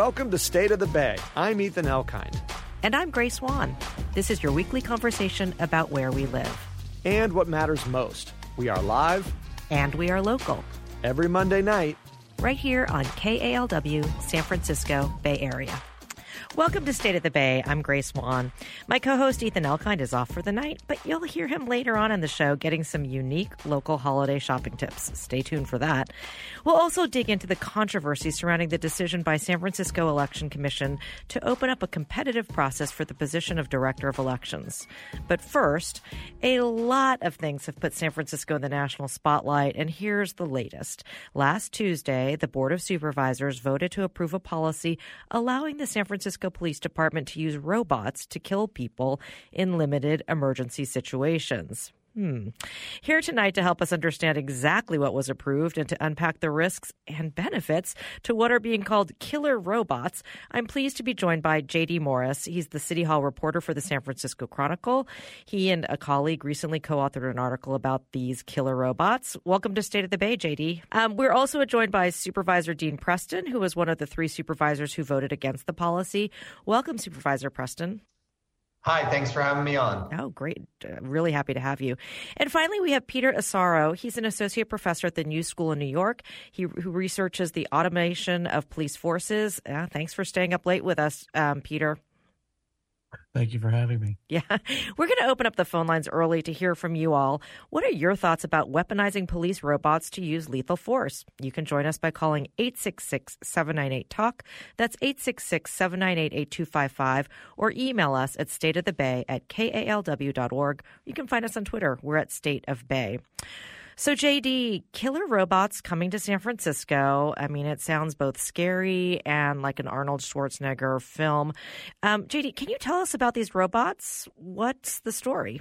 Welcome to State of the Bay. I'm Ethan Elkind. And I'm Grace Swan. This is your weekly conversation about where we live. And what matters most. We are live. And we are local. Every Monday night. Right here on KALW, San Francisco Bay Area. Welcome to State of the Bay. I'm Grace Swan. My co host Ethan Elkind is off for the night, but you'll hear him later on in the show getting some unique local holiday shopping tips. Stay tuned for that. We'll also dig into the controversy surrounding the decision by San Francisco Election Commission to open up a competitive process for the position of Director of Elections. But first, a lot of things have put San Francisco in the national spotlight, and here's the latest. Last Tuesday, the Board of Supervisors voted to approve a policy allowing the San Francisco Francisco Police Department to use robots to kill people in limited emergency situations. Hmm. Here tonight to help us understand exactly what was approved and to unpack the risks and benefits to what are being called killer robots, I'm pleased to be joined by JD Morris. He's the City Hall reporter for the San Francisco Chronicle. He and a colleague recently co authored an article about these killer robots. Welcome to State of the Bay, JD. Um, we're also joined by Supervisor Dean Preston, who was one of the three supervisors who voted against the policy. Welcome, Supervisor Preston. Hi, thanks for having me on. Oh, great. Uh, really happy to have you. And finally, we have Peter Asaro. He's an associate professor at the New School in New York. He who researches the automation of police forces. Uh, thanks for staying up late with us, um, Peter. Thank you for having me. Yeah. We're going to open up the phone lines early to hear from you all. What are your thoughts about weaponizing police robots to use lethal force? You can join us by calling 866 798 TALK. That's 866 798 8255. Or email us at stateofthebay at kalw.org. You can find us on Twitter. We're at State of Bay. So, JD, killer robots coming to San Francisco. I mean, it sounds both scary and like an Arnold Schwarzenegger film. Um, JD, can you tell us about these robots? What's the story?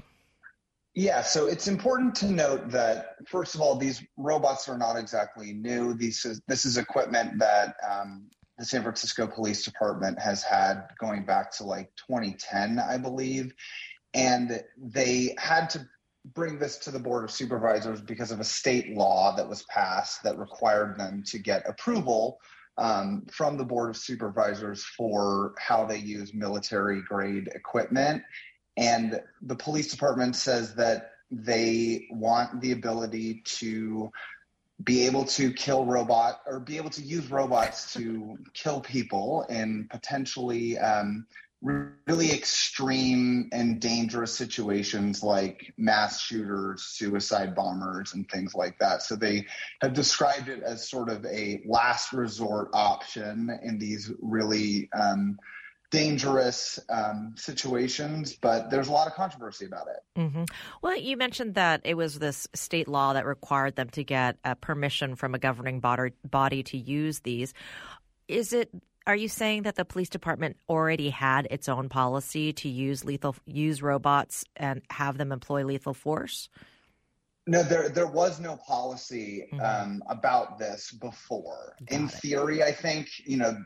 Yeah, so it's important to note that first of all, these robots are not exactly new. These is, this is equipment that um, the San Francisco Police Department has had going back to like 2010, I believe, and they had to bring this to the Board of Supervisors because of a state law that was passed that required them to get approval um, from the Board of Supervisors for how they use military grade equipment. And the police department says that they want the ability to be able to kill robot or be able to use robots to kill people and potentially um, really extreme and dangerous situations like mass shooters, suicide bombers, and things like that. So they have described it as sort of a last resort option in these really um, dangerous um, situations, but there's a lot of controversy about it. Mm-hmm. Well, you mentioned that it was this state law that required them to get a permission from a governing body to use these. Is it are you saying that the police department already had its own policy to use lethal use robots and have them employ lethal force? No, there there was no policy mm-hmm. um, about this before. Got In it. theory, I think you know,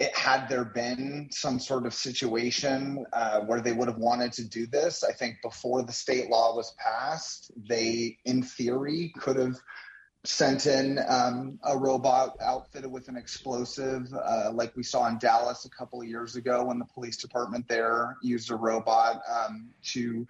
it, had there been some sort of situation uh, where they would have wanted to do this, I think before the state law was passed, they, in theory, could have sent in um, a robot outfitted with an explosive, uh, like we saw in Dallas a couple of years ago when the police department there used a robot um, to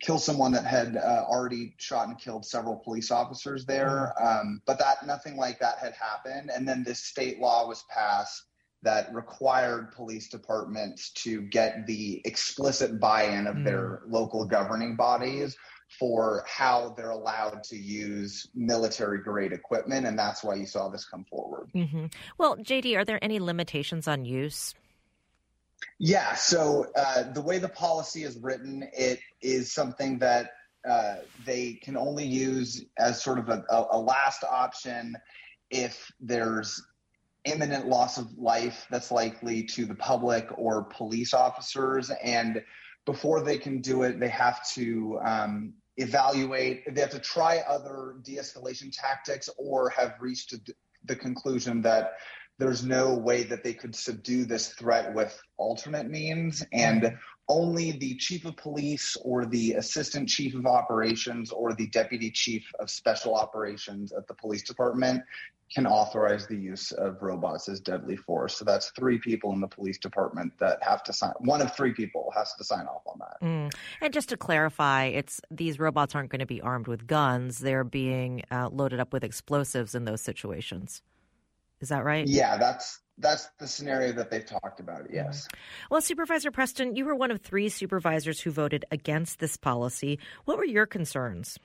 kill someone that had uh, already shot and killed several police officers there. Um, but that nothing like that had happened, and then this state law was passed that required police departments to get the explicit buy-in of mm. their local governing bodies for how they're allowed to use military grade equipment. And that's why you saw this come forward. Mm-hmm. Well, JD, are there any limitations on use? Yeah, so uh, the way the policy is written, it is something that uh, they can only use as sort of a, a, last option if there's imminent loss of life that's likely to the public or police officers. And before they can do it, they have to um, evaluate, they have to try other de escalation tactics or have reached the conclusion that there's no way that they could subdue this threat with alternate means. And only the chief of police or the assistant chief of operations or the deputy chief of special operations at the police department can authorize the use of robots as deadly force. So that's three people in the police department that have to sign. One of three people has to sign off on that. Mm. And just to clarify, it's these robots aren't going to be armed with guns; they're being uh, loaded up with explosives in those situations. Is that right? Yeah, that's that's the scenario that they've talked about. Yes. Well, Supervisor Preston, you were one of three supervisors who voted against this policy. What were your concerns?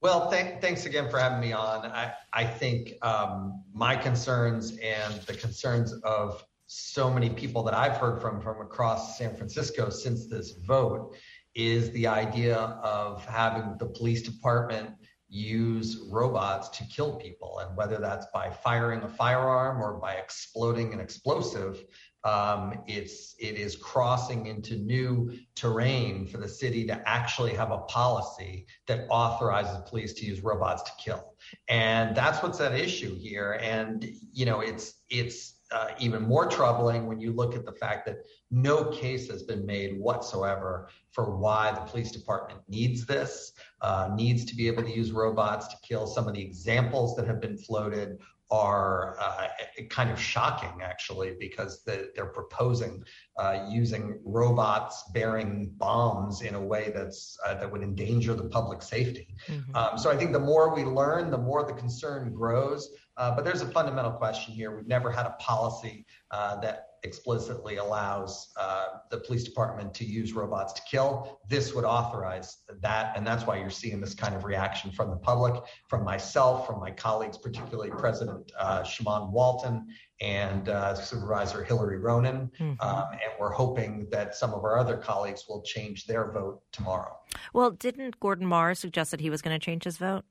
Well, th- thanks again for having me on. I, I think um, my concerns and the concerns of so many people that I've heard from from across San Francisco since this vote is the idea of having the police department use robots to kill people. And whether that's by firing a firearm or by exploding an explosive, um, it's it is crossing into new terrain for the city to actually have a policy that authorizes police to use robots to kill, and that's what's at issue here. And you know, it's it's uh, even more troubling when you look at the fact that no case has been made whatsoever for why the police department needs this, uh, needs to be able to use robots to kill. Some of the examples that have been floated are uh, kind of shocking, actually, because the, they're proposing uh, using robots bearing bombs in a way that's uh, that would endanger the public safety. Mm-hmm. Um, so I think the more we learn, the more the concern grows. Uh, but there's a fundamental question here. We've never had a policy uh, that explicitly allows uh, the police department to use robots to kill. This would authorize that, and that's why you're seeing this kind of reaction from the public, from myself, from my colleagues, particularly President uh, Shamann Walton and uh, Supervisor Hillary Ronen. Mm-hmm. Um, and we're hoping that some of our other colleagues will change their vote tomorrow. Well, didn't Gordon Mar suggest that he was going to change his vote?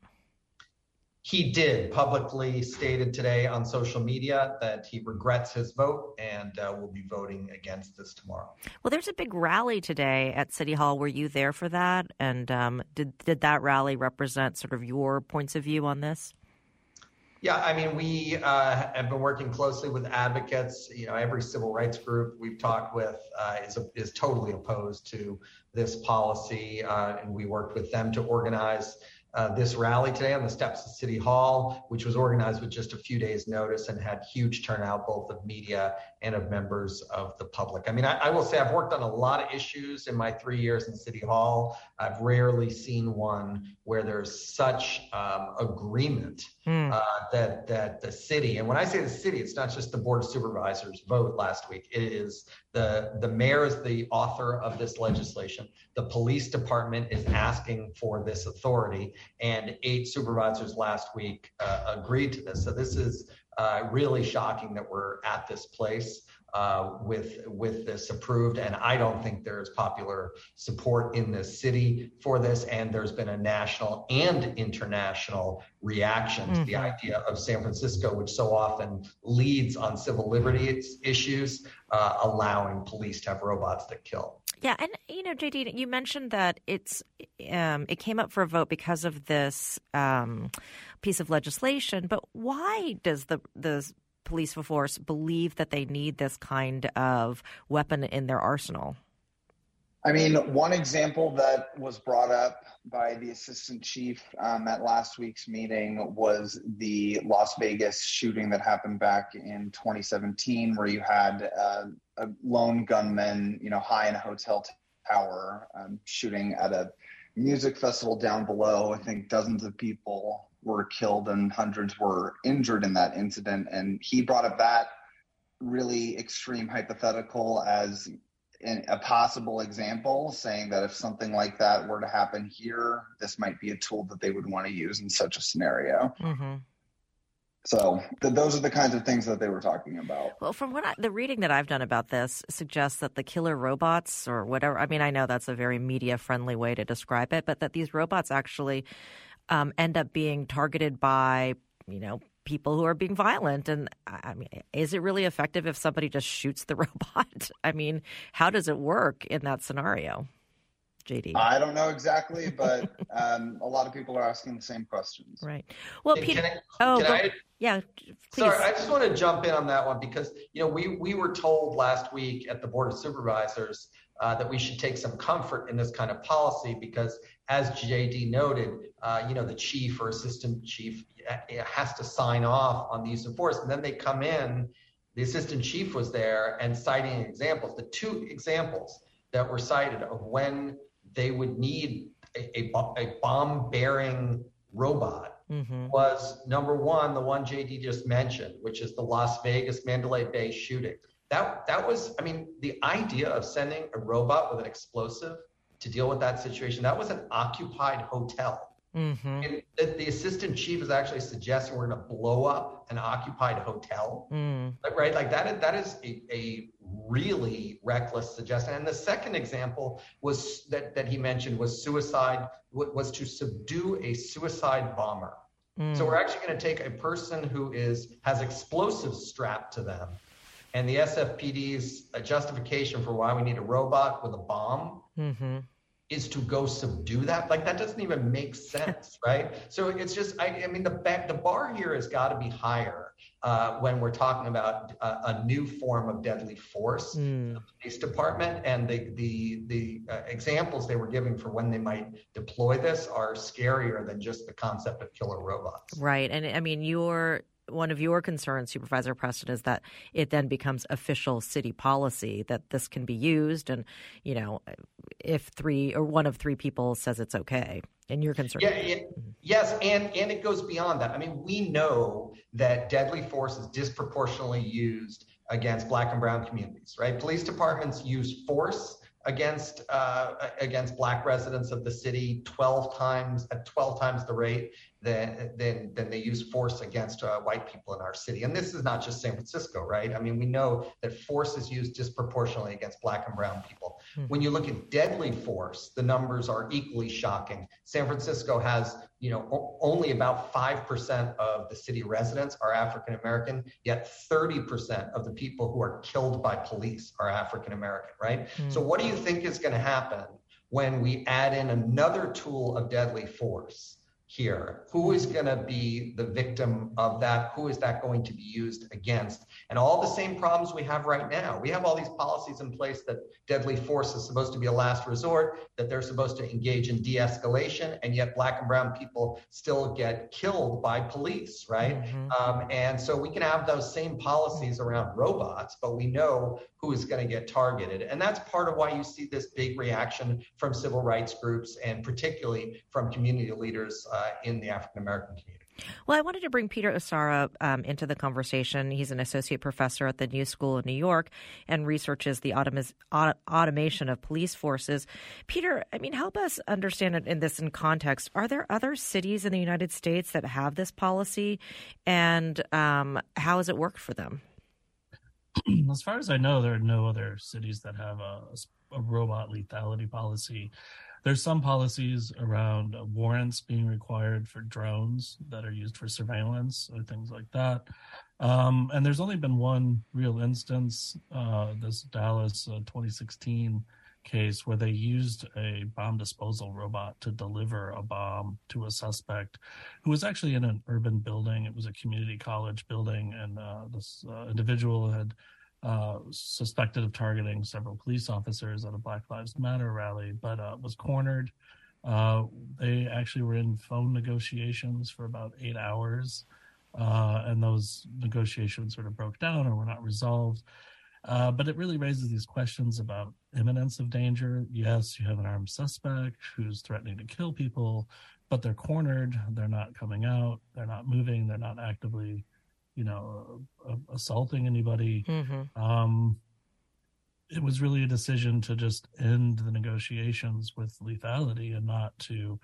He did publicly stated today on social media that he regrets his vote and uh, will be voting against this tomorrow. Well, there's a big rally today at City Hall. Were you there for that? And um, did did that rally represent sort of your points of view on this? Yeah, I mean, we uh, have been working closely with advocates. You know, every civil rights group we've talked with uh, is is totally opposed to this policy, uh, and we worked with them to organize uh, this rally today on the steps of City Hall, which was organized with just a few days' notice and had huge turnout both of media and of members of the public. I mean, I, I, will say I've worked on a lot of issues in my three years in City Hall. I've rarely seen one where there's such um, agreement mm. uh, that that the city, and when I say the city, it's not just the Board of Supervisors vote last week. It is the the mayor is the author of this legislation. The police department is asking for this authority, and eight supervisors last week uh, agreed to this. So this is uh, really shocking that we're at this place uh, with with this approved. And I don't think there's popular support in the city for this. And there's been a national and international reaction mm-hmm. to the mm-hmm. idea of San Francisco, which so often leads on civil liberties issues, uh, allowing police to have robots that kill. Yeah, and you know, JD, you mentioned that it's um, it came up for a vote because of this um, piece of legislation. But why does the the police force believe that they need this kind of weapon in their arsenal? I mean, one example that was brought up by the assistant chief um, at last week's meeting was the Las Vegas shooting that happened back in 2017, where you had uh, a lone gunman, you know, high in a hotel tower, um, shooting at a music festival down below. I think dozens of people were killed and hundreds were injured in that incident. And he brought up that really extreme hypothetical as a possible example, saying that if something like that were to happen here, this might be a tool that they would want to use in such a scenario. Mm-hmm. So th- those are the kinds of things that they were talking about. Well, from what I, the reading that I've done about this suggests that the killer robots or whatever. I mean, I know that's a very media friendly way to describe it, but that these robots actually um, end up being targeted by you know people who are being violent and i mean is it really effective if somebody just shoots the robot i mean how does it work in that scenario JD? I don't know exactly, but um, a lot of people are asking the same questions. Right. Well, Can Peter. I- oh, can go- I- yeah. Please. Sorry, I just want to jump in on that one because you know we we were told last week at the board of supervisors uh, that we should take some comfort in this kind of policy because, as JD noted, uh, you know the chief or assistant chief uh, has to sign off on the use of force, and then they come in. The assistant chief was there and citing examples. The two examples that were cited of when they would need a, a, a bomb-bearing robot hmm was number one, the one JD just mentioned, which is the Las Vegas Mandalay Bay shooting. That that was, I mean, the idea of sending a robot with an explosive to deal with that situation. That was an occupied hotel. hmm And the, the assistant chief is actually suggesting we're going to blow up an occupied hotel, Mm. Right? Like that. is- That is a, a really reckless suggestion. And the second example was that that he mentioned was suicide. Was to subdue a suicide bomber. Mm. So we're actually going to take a person who is has explosives strapped to them, and the SFPD's uh, justification for why we need a robot with a bomb mm-hmm. is to go subdue that. Like that doesn't even make sense, right? So it's just, I, I mean, the the bar here has got to be higher uh, when we're talking about a, a new form of deadly force. Mm. Police department and the the the uh, examples they were giving for when they might deploy this are scarier than just the concept of killer robots. Right. And I mean, your one of your concerns, Supervisor Preston, is that it then becomes official city policy that this can be used, and you know, if three or one of three people says it's okay, and you're concerned. Yeah, yeah, yes, and and it goes beyond that. I mean, we know that deadly force is disproportionately used against Black and Brown communities, right? Police departments use force against uh, against Black residents of the city twelve times at twelve times the rate than than than they use force against uh, white people in our city. And this is not just San Francisco, right? I mean, we know that force is used disproportionately against Black and Brown people. When you look at deadly force, the numbers are equally shocking. San Francisco has, you know, o- only about 5% of the city residents are African American, yet 30% of the people who are killed by police are African American, right? So what do you think is going to happen when we add in another tool of deadly force? Here, who is going to be the victim of that? Who is that going to be used against? And all the same problems we have right now. We have all these policies in place that deadly force is supposed to be a last resort, that they're supposed to engage in de escalation, and yet black and brown people still get killed by police, right? Mhm. Um, and so we can have those same policies around robots, but we know who is going to get targeted. And that's part of why you see this big reaction from civil rights groups and particularly from community leaders uh, in the African American community. Well, I wanted to bring Peter Asaro um, into the conversation. He's an associate professor at the New School in New York and researches the automis- auto- automation of police forces. Peter, I mean, help us understand it in this in context. Are there other cities in the United States that have this policy, and um, how has it worked for them? as far as I know, there are no other cities that have a, a robot lethality policy. There's some policies around warrants being required for drones that are used for surveillance or things like that. Um, and there's only been one real instance, uh, this Dallas uh, 2016 case, where they used a bomb disposal robot to deliver a bomb to a suspect who was actually in an urban building. It was a community college building, and uh, this uh, individual had uh, suspected of targeting several police officers at a Black Lives Matter rally, but uh, was cornered. Uh, they actually were in phone negotiations for about eight hours, uh, and those negotiations sort of broke down or were not resolved. Uh, but it really raises these questions about imminence of danger. Yes, you have an armed suspect who's threatening to kill people, but they're cornered. They're not coming out. They're not moving. They're not actively, you know, uh, assaulting anybody. Mm-hmm. Um, it was really a decision to just end the negotiations with lethality and not to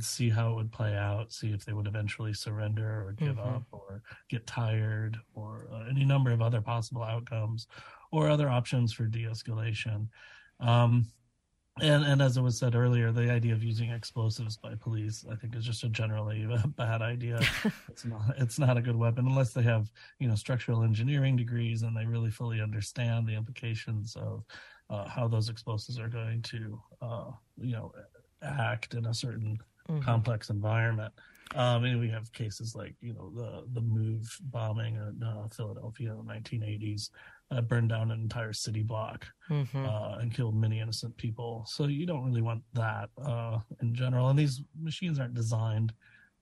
see how it would play out, see if they would eventually surrender or give Mhm. up or get tired or uh, any number of other possible outcomes or other options for de escalation. Um, and and as it was said earlier, the idea of using explosives by police, I think, is just a generally a bad idea. it's not it's not a good weapon unless they have you know structural engineering degrees and they really fully understand the implications of uh, how those explosives are going to uh, you know act in a certain mm-hmm. complex environment. Um, and we have cases like you know the the MOVE bombing in uh, Philadelphia in the 1980s, uh, burned down an entire city block mm-hmm. uh, and killed many innocent people. So you don't really want that uh, in general. And these machines aren't designed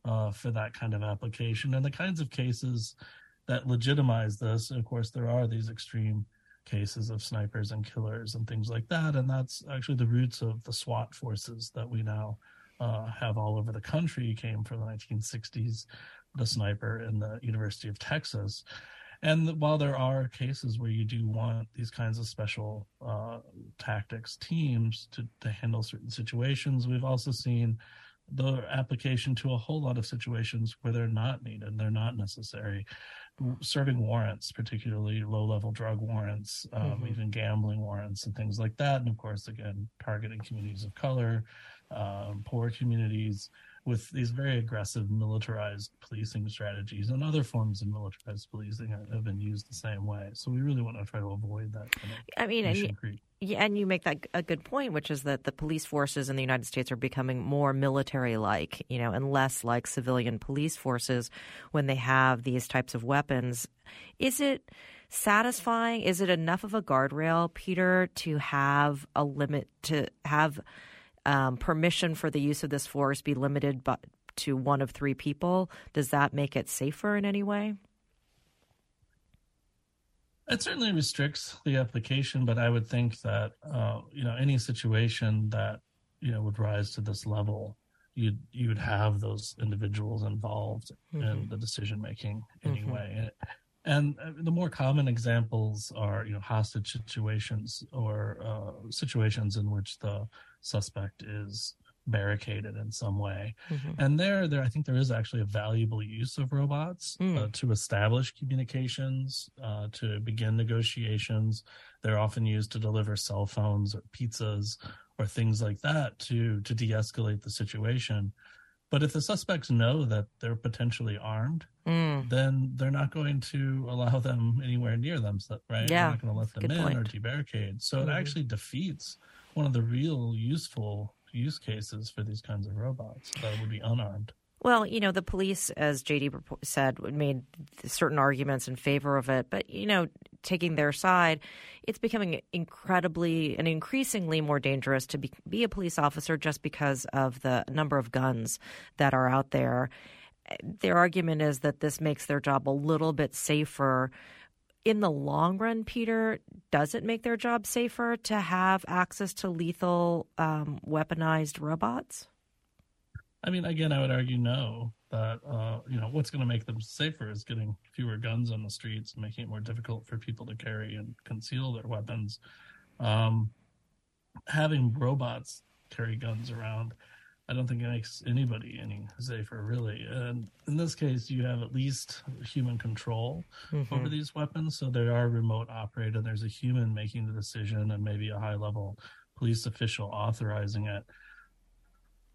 uh, for that kind of application. And the kinds of cases that legitimize this, of course, there are these extreme cases of snipers and killers and things like that. And that's actually the roots of the SWAT forces that we now uh, have all over the country came from the 1960s, the sniper in the University of Texas. And while there are cases where you do want these kinds of special uh, tactics teams to, to handle certain situations, we've also seen the application to a whole lot of situations where they're not needed, they're not necessary. Serving warrants, particularly low level drug warrants, um, mm-hmm. even gambling warrants, and things like that. And of course, again, targeting communities of color, um, poor communities with these very aggressive militarized policing strategies and other forms of militarized policing have been used the same way. So we really want to try to avoid that. Kind of I mean, and you, yeah, and you make that a good point, which is that the police forces in the United States are becoming more military-like, you know, and less like civilian police forces when they have these types of weapons. Is it satisfying? Is it enough of a guardrail, Peter, to have a limit to have? Um, permission for the use of this force be limited but to one of three people, does that make it safer in any way? It certainly restricts the application, but I would think that uh, you know any situation that you know would rise to this level, you'd you would have those individuals involved mm-hmm. in the decision making anyway. Mm-hmm. And uh, the more common examples are, you know, hostage situations or uh, situations in which the suspect is barricaded in some way. Mm-hmm. And there, there, I think there is actually a valuable use of robots mm. uh, to establish communications, uh, to begin negotiations. They're often used to deliver cell phones or pizzas or things like that to to de-escalate the situation. But if the suspects know that they're potentially armed, mm. then they're not going to allow them anywhere near them, right? Yeah, they're not going to let them in point. or debarricade. So mm-hmm. it actually defeats one of the real useful use cases for these kinds of robots that would be unarmed. Well, you know, the police, as JD said, made certain arguments in favor of it, but you know, taking their side, it's becoming incredibly and increasingly more dangerous to be, be a police officer just because of the number of guns that are out there. Their argument is that this makes their job a little bit safer in the long run, Peter, does it make their job safer to have access to lethal um, weaponized robots? I mean, again, I would argue no. That uh, you know, what's going to make them safer is getting fewer guns on the streets, making it more difficult for people to carry and conceal their weapons. Um, having robots carry guns around I don't think it makes anybody any safer, really. And in this case, you have at least human control mm-hmm. over these weapons. So they are remote operated. There's a human making the decision and maybe a high level police official authorizing it.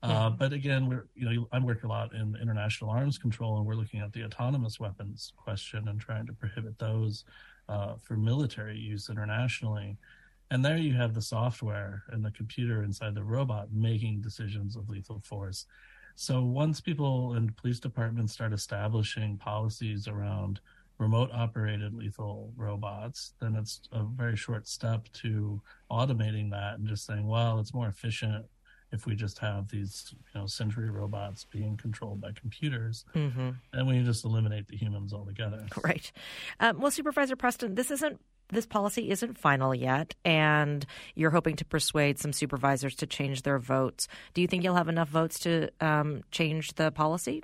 Uh, but again, we're you know I work a lot in international arms control, and we're looking at the autonomous weapons question and trying to prohibit those uh, for military use internationally. And there you have the software and the computer inside the robot making decisions of lethal force. So once people and police departments start establishing policies around remote operated lethal robots, then it's a very short step to automating that and just saying, well, it's more efficient if we just have these, you know, Sentry robots being controlled by computers, mm-hmm. and we just eliminate the humans altogether. Right. Um, well, Supervisor Preston, this isn't this policy isn't final yet, and you're hoping to persuade some supervisors to change their votes. Do you think you'll have enough votes to um, change the policy?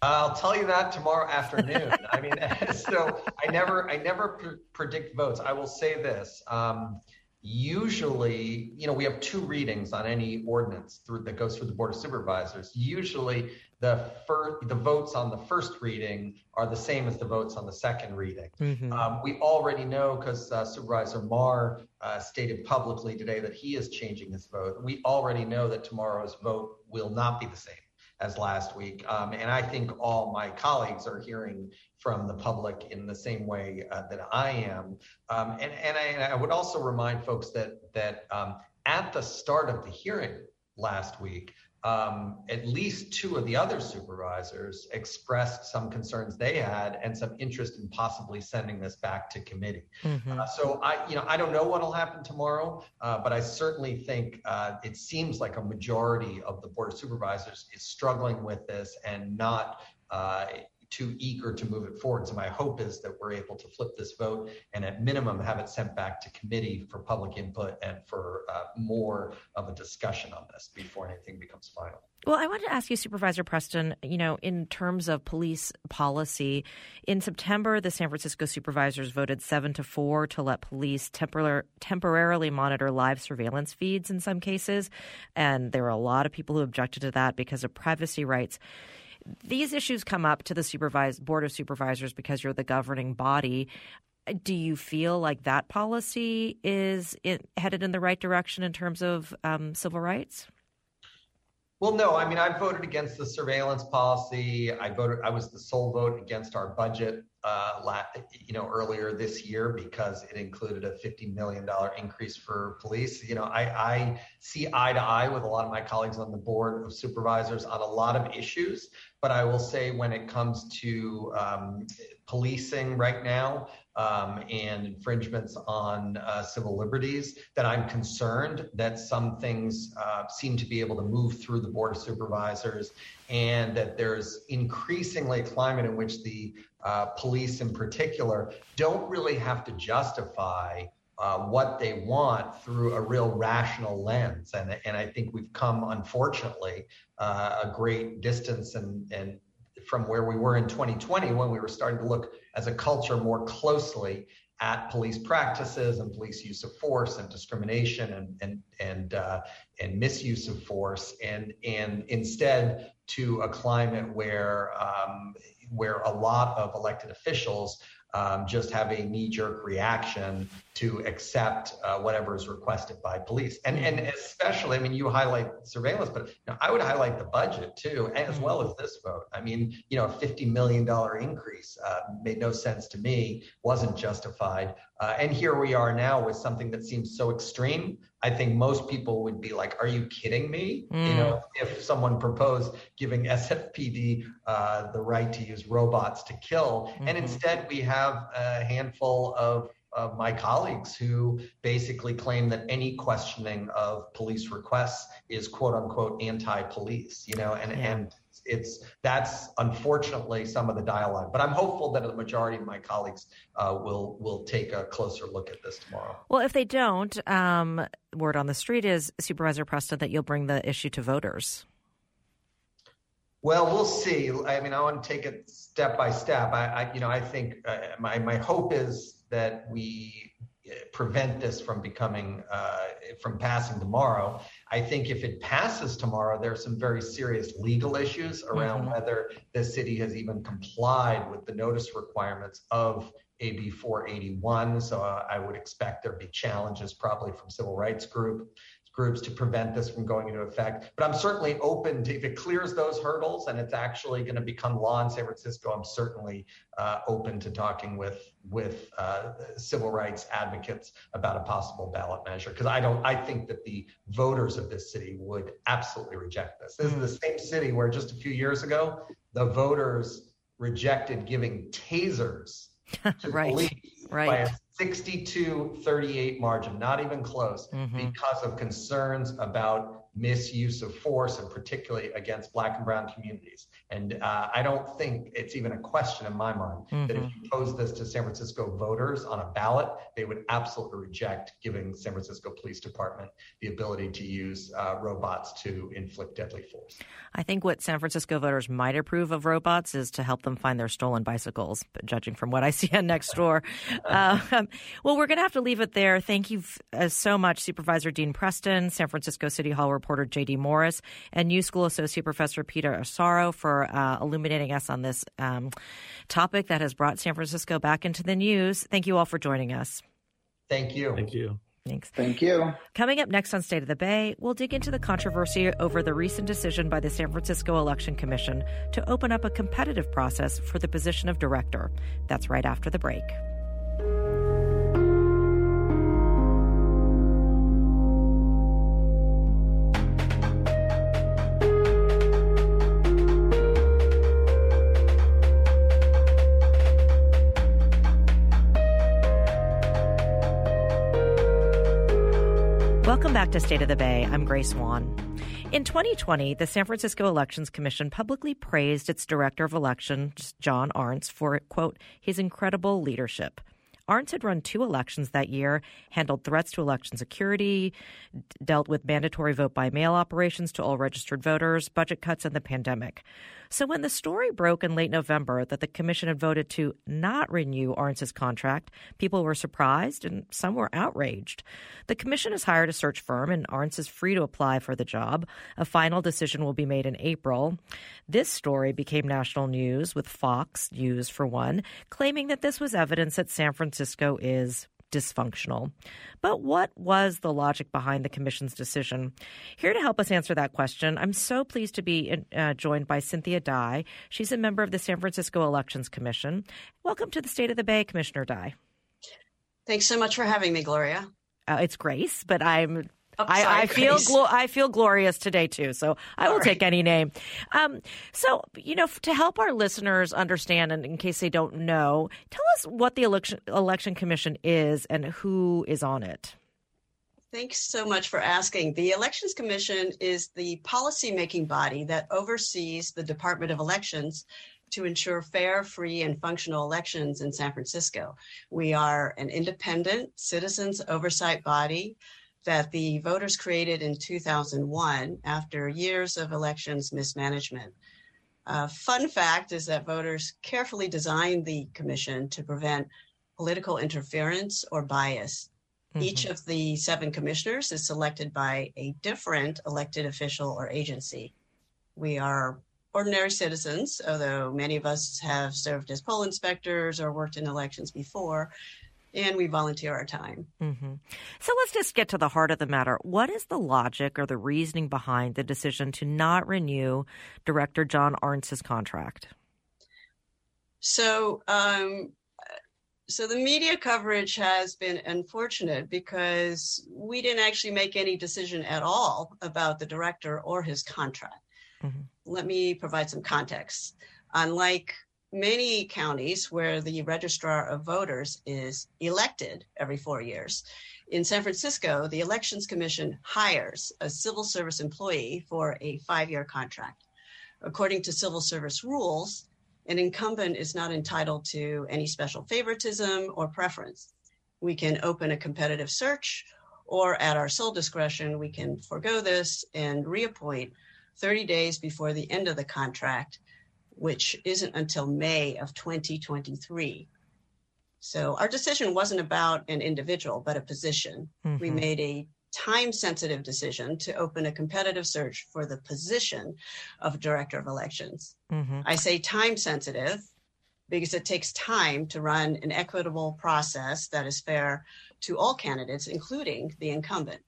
I'll tell you that tomorrow afternoon. I mean, so I never, I never pr- predict votes. I will say this: um, usually, you know, we have two readings on any ordinance through, that goes through the Board of Supervisors. Usually, the first, the votes on the first reading are the same as the votes on the second reading. Mm-hmm. Um, we already know because uh, Supervisor Mar uh, stated publicly today that he is changing his vote. We already know that tomorrow's vote will not be the same as last week. Um, and I think all my colleagues are hearing from the public in the same way uh, that I am. Um, and and I, and I, would also remind folks that that um, at the start of the hearing last week, at least two of the other supervisors expressed some concerns they had and some interest in possibly sending this back to committee. Mm-hmm. Uh, so I, you know, I don't know what will happen tomorrow, uh, but I certainly think uh, it seems like a majority of the board of supervisors is struggling with this and not uh, too eager to move it forward. So my hope is that we're able to flip this vote and at minimum have it sent back to committee for public input and for uh, more of a discussion on this before anything becomes final. Well, I wanted to ask you, Supervisor Preston, you know, in terms of police policy, in September, the San Francisco supervisors voted seven to four to let police tempor- temporarily monitor live surveillance feeds in some cases. And there were a lot of people who objected to that because of privacy rights these issues come up to the supervised board of supervisors because you're the governing body. Do you feel like that policy is headed in the right direction in terms of um, civil rights? Well, no. I mean, I voted against the surveillance policy. I voted. I was the sole vote against our budget, uh, you know, earlier this year because it included a fifty million dollar increase for police. You know, I, I see eye to eye with a lot of my colleagues on the board of supervisors on a lot of issues. But I will say, when it comes to um, policing right now, um, and infringements on uh, civil liberties, that I'm concerned that some things uh, seem to be able to move through the Board of Supervisors and that there's increasingly a climate in which the uh, police in particular don't really have to justify uh, what they want through a real rational lens. And, and I think we've come, unfortunately, uh, a great distance and, and from where we were in 2020 when we were starting to look as a culture more closely at police practices and police use of force and discrimination and and and uh, and misuse of force and and instead to a climate where um, where a lot of elected officials um, just have a knee-jerk reaction to accept uh, whatever is requested by police. And and especially, I mean, you highlight surveillance, but you know, I would highlight the budget too, as mm-hmm. well as this vote. I mean, you know, a fifty million dollar increase uh, made no sense to me, wasn't justified. Uh, and here we are now with something that seems so extreme. I think most people would be like, "Are you kidding me?" Mm. You know, if someone proposed giving SFPD uh, the right to use robots to kill, mm-hmm. and instead we have a handful of of my colleagues who basically claim that any questioning of police requests is quote unquote anti-police you know and yeah. and it's that's unfortunately some of the dialogue but i'm hopeful that the majority of my colleagues uh, will will take a closer look at this tomorrow well if they don't um, word on the street is supervisor preston that you'll bring the issue to voters well, we'll see. I mean, I want to take it step by step. I, I you know, I think uh, my my hope is that we uh, prevent this from becoming uh, from passing tomorrow. I think if it passes tomorrow, there are some very serious legal issues around mm-hmm. whether the city has even complied with the notice requirements of AB 481. So uh, I would expect there'd be challenges probably from civil rights group groups to prevent this from going into effect. But I'm certainly open to if it clears those hurdles and it's actually going to become law in San Francisco. I'm certainly uh, open to talking with with uh, civil rights advocates about a possible ballot measure because I don't. I think that the voters of this city would absolutely reject this. This is the same city where just a few years ago the voters rejected giving tasers to right. police right. by a 62 38 margin, not even close, mm-hmm. because of concerns about misuse of force and particularly against black and brown communities. And uh, I don't think it's even a question in my mind mm-hmm. that if mm-hmm. you pose this to San Francisco voters on a ballot, they would absolutely reject giving San Francisco Police Department the ability to use uh, robots to inflict deadly force. I think what San Francisco voters might approve of robots is to help them find their stolen bicycles, but judging from what I see on Nextdoor. uh, well, we're going to have to leave it there. Thank you uh, so much, Supervisor Dean Preston, San Francisco City Hall reporter J.D. Morris, and New School Associate Professor Peter Asaro for uh, illuminating us on this um, topic that has brought San Francisco back into the news. Thank you all for joining us. Thank you. Thank you. Thanks. Thank you. Coming up next on State of the Bay, we'll dig into the controversy over the recent decision by the San Francisco Election Commission to open up a competitive process for the position of director. That's right after the break. Back to State of the Bay. I'm Grace Swan. In 2020, the San Francisco Elections Commission publicly praised its director of elections, John Arntz, for, quote, his incredible leadership. Arntz had run two elections that year, handled threats to election security, dealt with mandatory vote by mail operations to all registered voters, budget cuts, and the pandemic. So when the story broke in late November that the commission had voted to not renew Arntz's contract, people were surprised and some were outraged. The commission has hired a search firm and Arntz is free to apply for the job. A final decision will be made in April. This story became national news with Fox News for one, claiming that this was evidence that San Francisco is dysfunctional. But what was the logic behind the Commission's decision? Here to help us answer that question, I'm so pleased to be uh, joined by Cynthia Dai. She's a member of the San Francisco Elections Commission. Welcome to the State of the Bay, Commissioner Dai. Thanks so much for having me, Gloria. Uh, it's Grace, but I'm I, I, feel glo- I feel glorious today too, so I will right. take any name. Um, so you know, to help our listeners understand, and in case they don't know, tell us what the election election commission is and who is on it. Thanks so much for asking. The Elections Commission is the policy-making body that oversees the Department of Elections to ensure fair, free, and functional elections in San Francisco. We are an independent citizens oversight body that the voters created in 2001 after years of elections mismanagement. Uh, fun fact is that voters carefully designed the commission to prevent political interference or bias. Mm-hmm. Each of the seven commissioners is selected by a different elected official or agency. We are ordinary citizens, although many of us have served as poll inspectors or worked in elections before and we volunteer our time. Mm-hmm. So let's just get to the heart of the matter. What is the logic or the reasoning behind the decision to not renew Director John Arntz's contract? So, um, so the media coverage has been unfortunate because we didn't actually make any decision at all about the director or his contract. Mm-hmm. Let me provide some context. Unlike many counties where the registrar of voters is elected every four years. In San Francisco, the Elections Commission hires a civil service employee for a five year contract. According to civil service rules, an incumbent is not entitled to any special favoritism or preference. We can open a competitive search, or at our sole discretion, we can forego this and reappoint 30 days before the end of the contract which isn't until May of 2023. So our decision wasn't about an individual, but a position. Mm-hmm. We made a time sensitive decision to open a competitive search for the position of director of elections. Mm-hmm. I say time sensitive because it takes time to run an equitable process that is fair to all candidates, including the incumbent.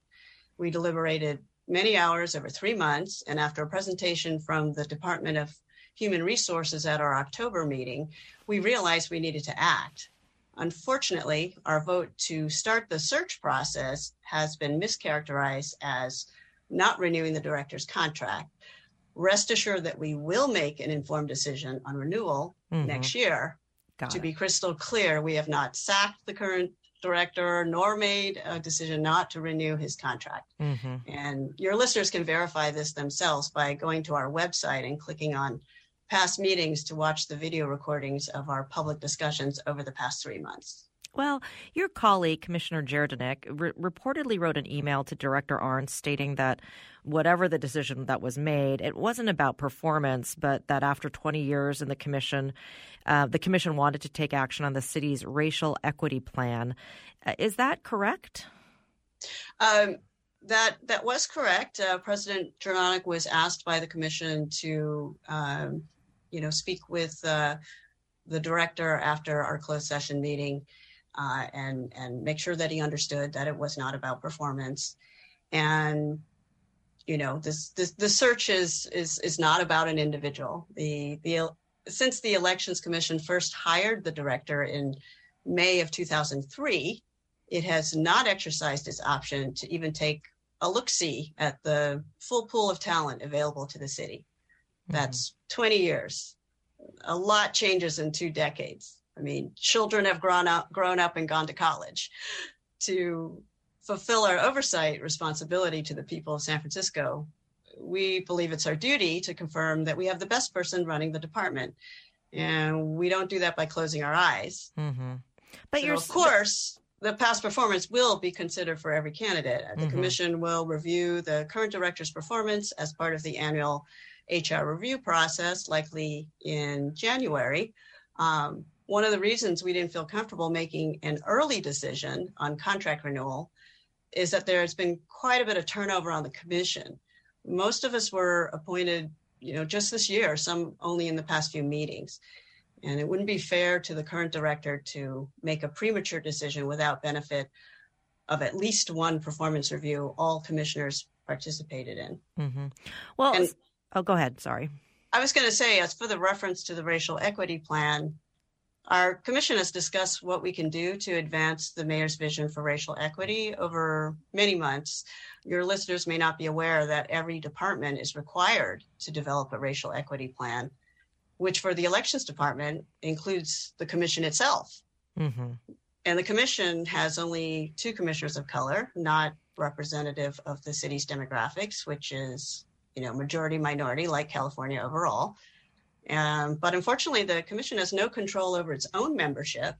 We deliberated many hours over three months, and after a presentation from the Department of human resources at our October meeting, we realized we needed to act. Unfortunately, our vote to start the search process has been mischaracterized as not renewing the director's contract. Rest assured that we will make an informed decision on renewal mm-hmm. next year. Got to it. be crystal clear, we have not sacked the current director nor made a decision not to renew his contract. Mm-hmm. And your listeners can verify this themselves by going to our website and clicking on past meetings to watch the video recordings of our public discussions over the past three months. Well, your colleague, Commissioner Jerdonek, re- reportedly wrote an email to Director Arntz stating that whatever the decision that was made, it wasn't about performance, but that after 20 years in the commission, uh, the commission wanted to take action on the city's racial equity plan. Uh, is that correct? Um, that that was correct. Uh, President Jerdonek was asked by the commission to, um, you know, speak with uh, the director after our closed session meeting uh, and and make sure that he understood that it was not about performance, and you know this this the search is is is not about an individual. The the since the elections commission first hired the director in May of 2003, it has not exercised its option to even take a look see at the full pool of talent available to the city. Mm-hmm. That's 20 years. A lot changes in two decades. I mean, children have grown up, grown up and gone to college. To fulfill our oversight responsibility to the people of San Francisco, we believe it's our duty to confirm that we have the best person running the department, and we don't do that by closing our eyes. Mm-hmm. But so you're of course the past performance will be considered for every candidate. The mm-hmm. commission will review the current director's performance as part of the annual HR review process, likely in January. Um, one of the reasons we didn't feel comfortable making an early decision on contract renewal is that there's been quite a bit of turnover on the commission. Most of us were appointed, you know, just this year, some only in the past few meetings. And it wouldn't be fair to the current director to make a premature decision without benefit of at least one performance review all commissioners participated in. Mm-hmm. Well, and, oh, go ahead. Sorry. I was going to say, as for the reference to the racial equity plan, our commission has discussed what we can do to advance the mayor's vision for racial equity over many months. Your listeners may not be aware that every department is required to develop a racial equity plan, which for the elections department includes the commission itself. Mm-hmm. And the commission has only two commissioners of color, not representative of the city's demographics, which is, you know, majority minority like California overall. Um, but unfortunately, the commission has no control over its own membership.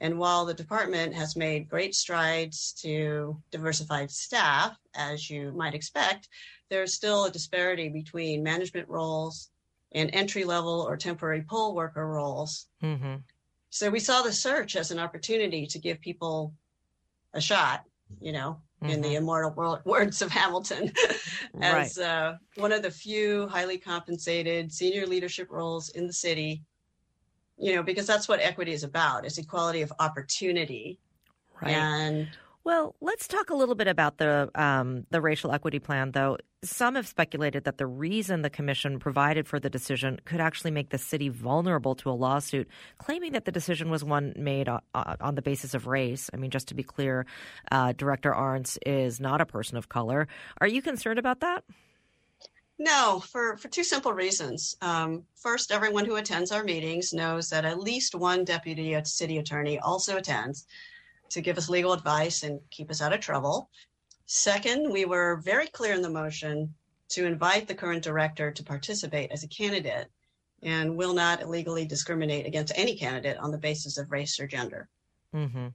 And while the department has made great strides to diversify staff, as you might expect, there's still a disparity between management roles and entry level or temporary poll worker roles. Mm-hmm. So we saw the search as an opportunity to give people a shot, you know, mm-hmm. in the mm-hmm. immortal words of Hamilton, as right. uh, one of the few highly compensated senior leadership roles in the city. You know, because that's what equity is about: is equality of opportunity. Right. And well, let's talk a little bit about the um, the racial equity plan, though. Some have speculated that the reason the commission provided for the decision could actually make the city vulnerable to a lawsuit, claiming that the decision was one made uh on the basis of race. I mean, just to be clear, uh, Director Arntz is not a person of color. Are you concerned about that? No, for, for two simple reasons. Um, first, everyone who attends our meetings knows that at least one deputy city attorney also attends to give us legal advice and keep us out of trouble. Second, we were very clear in the motion to invite the current director to participate as a candidate and will not illegally discriminate against any candidate on the basis of race or gender. Mm-hmm.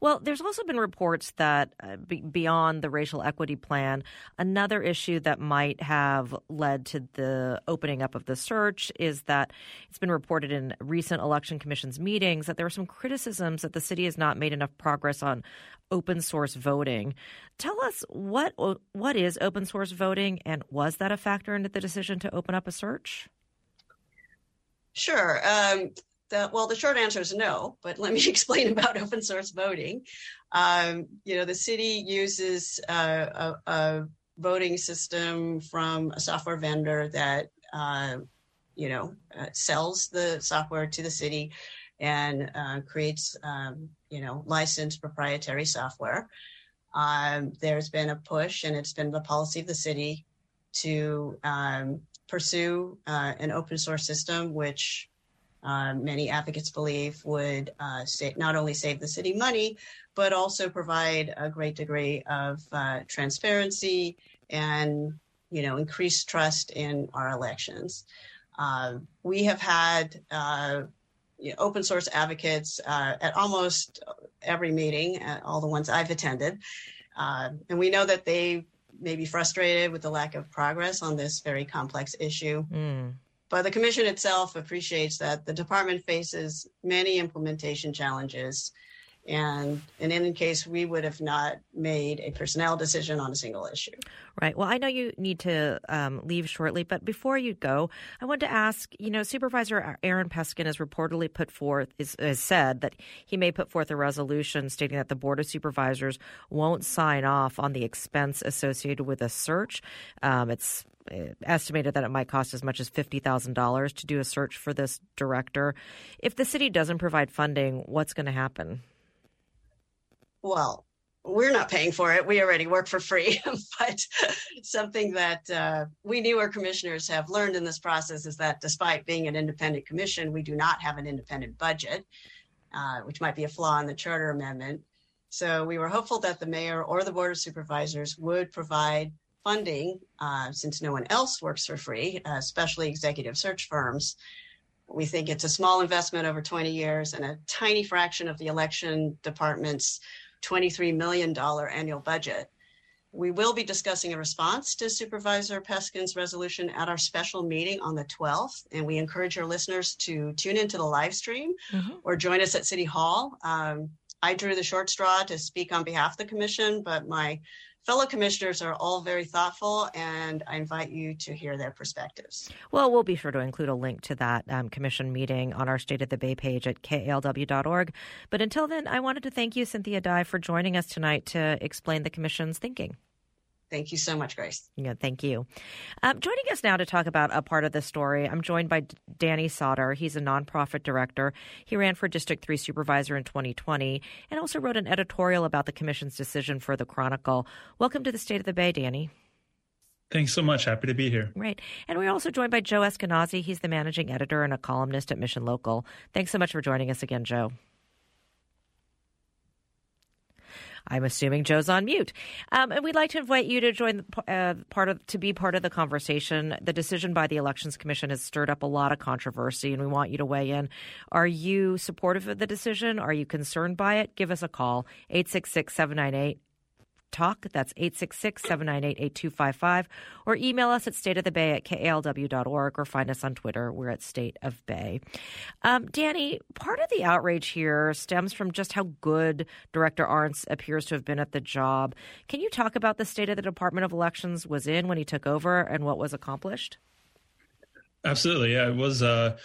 Well, there's also been reports that uh, b- beyond the racial equity plan, another issue that might have led to the opening up of the search is that it's been reported in recent election commission's meetings that there are some criticisms that the city has not made enough progress on open source voting. Tell us what what is open source voting, and was that a factor into the decision to open up a search? Sure. Um, well, the short answer is no, but let me explain about open source voting. Um, you know, the city uses uh, a, a, voting system from a software vendor that, uh, you know, uh, sells the software to the city and uh, creates, um, you know, licensed proprietary software. Um, there's been a push, and it's been the policy of the city to um, pursue uh, an open source system, which um, many advocates believe would uh, not only save the city money, but also provide a great degree of uh, transparency and you know increased trust in our elections. Uh, we have had uh, you know, open source advocates uh, at almost every meeting, all the ones I've attended. Uh, and we know that they may be frustrated with the lack of progress on this very complex issue. Mm. But the commission itself appreciates that the department faces many implementation challenges and in any case we would have not made a personnel decision on a single issue right well i know you need to um, leave shortly but before you go i wanted to ask you know supervisor aaron peskin has reportedly put forth is, has said that he may put forth a resolution stating that the board of supervisors won't sign off on the expense associated with a search um, it's uh, estimated that it might cost as much as $50,000 to do a search for this director. If the city doesn't provide funding, what's going to happen? Well, we're not paying for it. We already work for free. but something that uh, we newer commissioners have learned in this process is that despite being an independent commission, we do not have an independent budget, uh, which might be a flaw in the charter amendment. So we were hopeful that the mayor or the board of supervisors would provide funding uh, since no one else works for free, uh, especially executive search firms. We think it's a small investment over 20 years and a tiny fraction of the election department's $23 million annual budget. We will be discussing a response to Supervisor Peskin's resolution at our special meeting on the 12th, and we encourage our listeners to tune into the live stream mm-hmm. or join us at City Hall. Um, I drew the short straw to speak on behalf of the commission, but my fellow commissioners are all very thoughtful, and I invite you to hear their perspectives. Well, we'll be sure to include a link to that um, commission meeting on our State of the Bay page at kalw.org. But until then, I wanted to thank you, Cynthia Dai, for joining us tonight to explain the commission's thinking. Thank you so much, Grace. Yeah, thank you. Um, joining us now to talk about a part of the story, I'm joined by Danny Sauter. He's a nonprofit director. He ran for District 3 supervisor in 2020 and also wrote an editorial about the Commission's decision for the Chronicle. Welcome to the State of the Bay, Danny. Thanks so much. Happy to be here. Right. And we're also joined by Joe Eskenazi. He's the managing editor and a columnist at Mission Local. Thanks so much for joining us again, Joe. I'm assuming Joe's on mute. Um, and we'd like to invite you to join uh, part of to be part of the conversation. The decision by the Elections Commission has stirred up a lot of controversy, and we want you to weigh in. Are you supportive of the decision? Are you concerned by it? Give us a call 866 798 talk. That's 866 798 8255. Or email us at stateofthebay at kalw.org or find us on Twitter. We're at State of Bay. Um, Danny, part of the outrage here stems from just how good Director Arntz appears to have been at the job. Can you talk about the state of the Department of Elections was in when he took over and what was accomplished? Absolutely. Yeah, it was. Uh,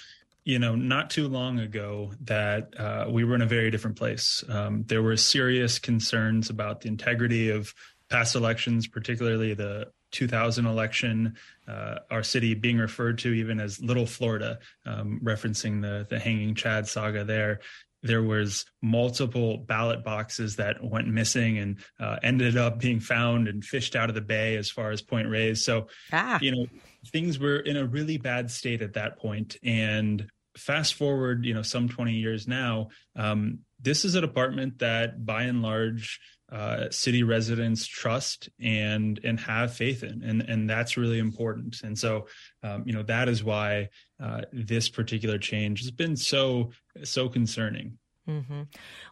you know, not too long ago that uh, we were in a very different place. Um, there were serious concerns about the integrity of past elections, particularly the 2000 election, uh, our city being referred to even as Little Florida, um, referencing the the hanging Chad saga there. There was multiple ballot boxes that went missing and uh, ended up being found and fished out of the bay as far as Point Reyes. So, ah. you know, things were in a really bad state at that point. And fast forward you know some 20 years now um, this is a department that by and large uh, city residents trust and and have faith in and and that's really important. And so um, you know that is why uh, this particular change has been so so concerning Mm-hmm.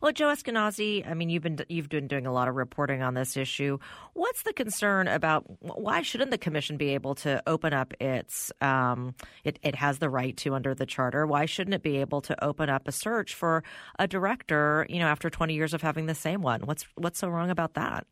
Well, Joe Eskenazi, I mean, you've been you've been doing a lot of reporting on this issue. What's the concern about why shouldn't the commission be able to open up its um, it, it has the right to under the charter? Why shouldn't it be able to open up a search for a director? You know, after twenty years of having the same one, what's what's so wrong about that?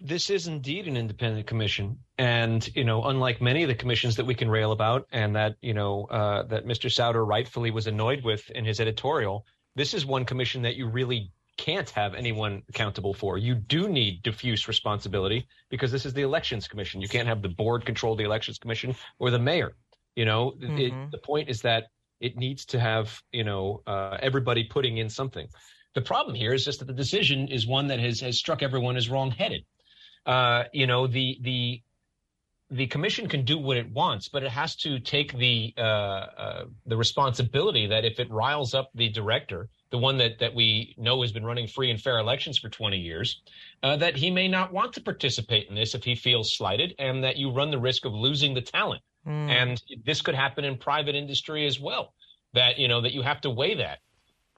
this is indeed an independent commission and you know unlike many of the commissions that we can rail about and that you know uh, that mr sauter rightfully was annoyed with in his editorial this is one commission that you really can't have anyone accountable for. You do need diffuse responsibility because this is the elections commission. You can't have the board control the elections commission or the mayor. You know, mm-hmm. it, the point is that it needs to have you know uh, everybody putting in something. The problem here is just that the decision is one that has has struck everyone as wrongheaded. Uh, you know, the the the commission can do what it wants, but it has to take the uh, uh, the responsibility that if it riles up the director, the one that that we know has been running free and fair elections for 20 years, uh, that he may not want to participate in this if he feels slighted, and that you run the risk of losing the talent Mm. And this could happen in private industry as well. That you know that you have to weigh that.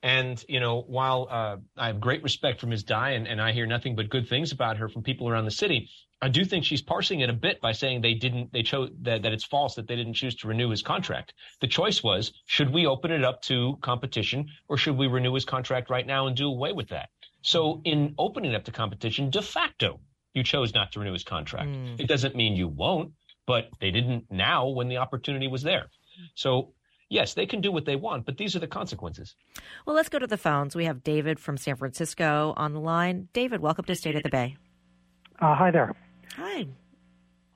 And you know, while uh, I have great respect for Ms. Dai, and, and I hear nothing but good things about her from people around the city, I do think she's parsing it a bit by saying they didn't, they chose that, that it's false that they didn't choose to renew his contract. The choice was, should we open it up to competition or should we renew his contract right now and do away with that? So in opening up to competition, de facto, you chose not to renew his contract. Mm. It doesn't mean you won't, but they didn't now when the opportunity was there. So yes, they can do what they want, but these are the consequences. Well, let's go to the phones. We have David from San Francisco on the line. David, welcome to State of the Bay. Uh, hi there. Hi.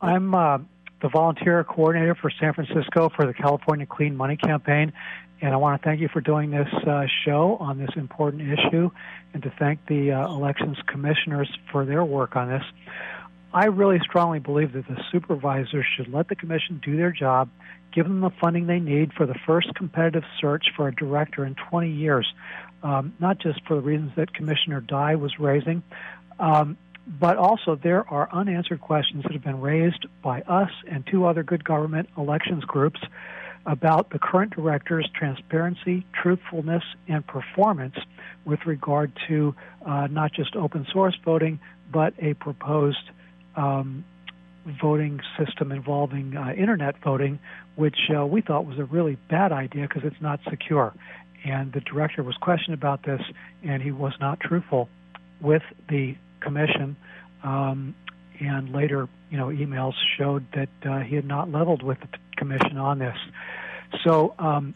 I'm uh, the volunteer coordinator for San Francisco for the California Clean Money Campaign, and I want to thank you for doing this uh, show on this important issue, and to thank the uh, elections commissioners for their work on this. I really strongly believe that the supervisors should let the commission do their job, give them the funding they need for the first competitive search for a director in 20 years, um, not just for the reasons that Commissioner Dai was raising. Um, but also there are unanswered questions that have been raised by us and two other good government elections groups about the current director's transparency, truthfulness, and performance with regard to uh, not just open source voting, but a proposed um, voting system involving uh, internet voting, which uh, we thought was a really bad idea because it's not secure. And the director was questioned about this, and he was not truthful with the commission, um, and later, you know, emails showed that uh, he had not leveled with the commission on this. So um,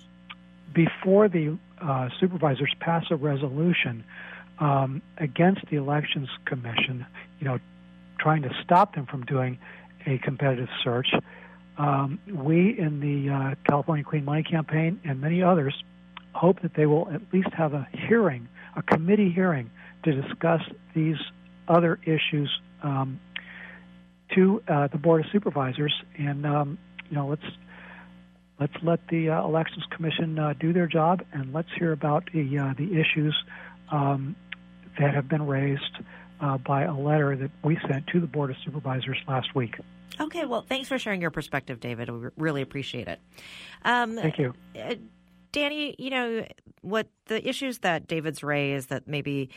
before the uh, supervisors pass a resolution um, against the elections commission, you know, trying to stop them from doing a competitive search, um, we in the uh, California Clean Money Campaign and many others hope that they will at least have a hearing, a committee hearing, to discuss these other issues um, to uh, the board of supervisors, and um, you know let's let's let the uh, elections commission uh, do their job, and let's hear about the uh, the issues um, that have been raised uh, by a letter that we sent to the board of supervisors last week. Okay, well, thanks for sharing your perspective, David. We really appreciate it. Um, Thank you. Uh, Danny, you know, what the issues that David's raised that maybe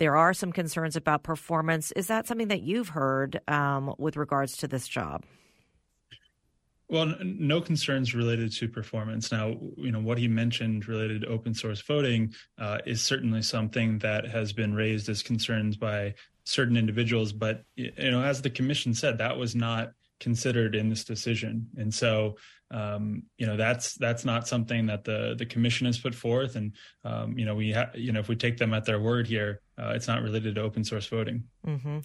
there are some concerns about performance. Is that something that you've heard um, with regards to this job? Well, no concerns related to performance. Now, you know what he mentioned related to open source voting uh, is certainly something that has been raised as concerns by certain individuals. But you know, as the commission said, that was not considered in this decision, and so um, you know that's that's not something that the the commission has put forth. And um, you know, we ha- you know if we take them at their word here, uh, it's not related to open source voting. Mm-hmm.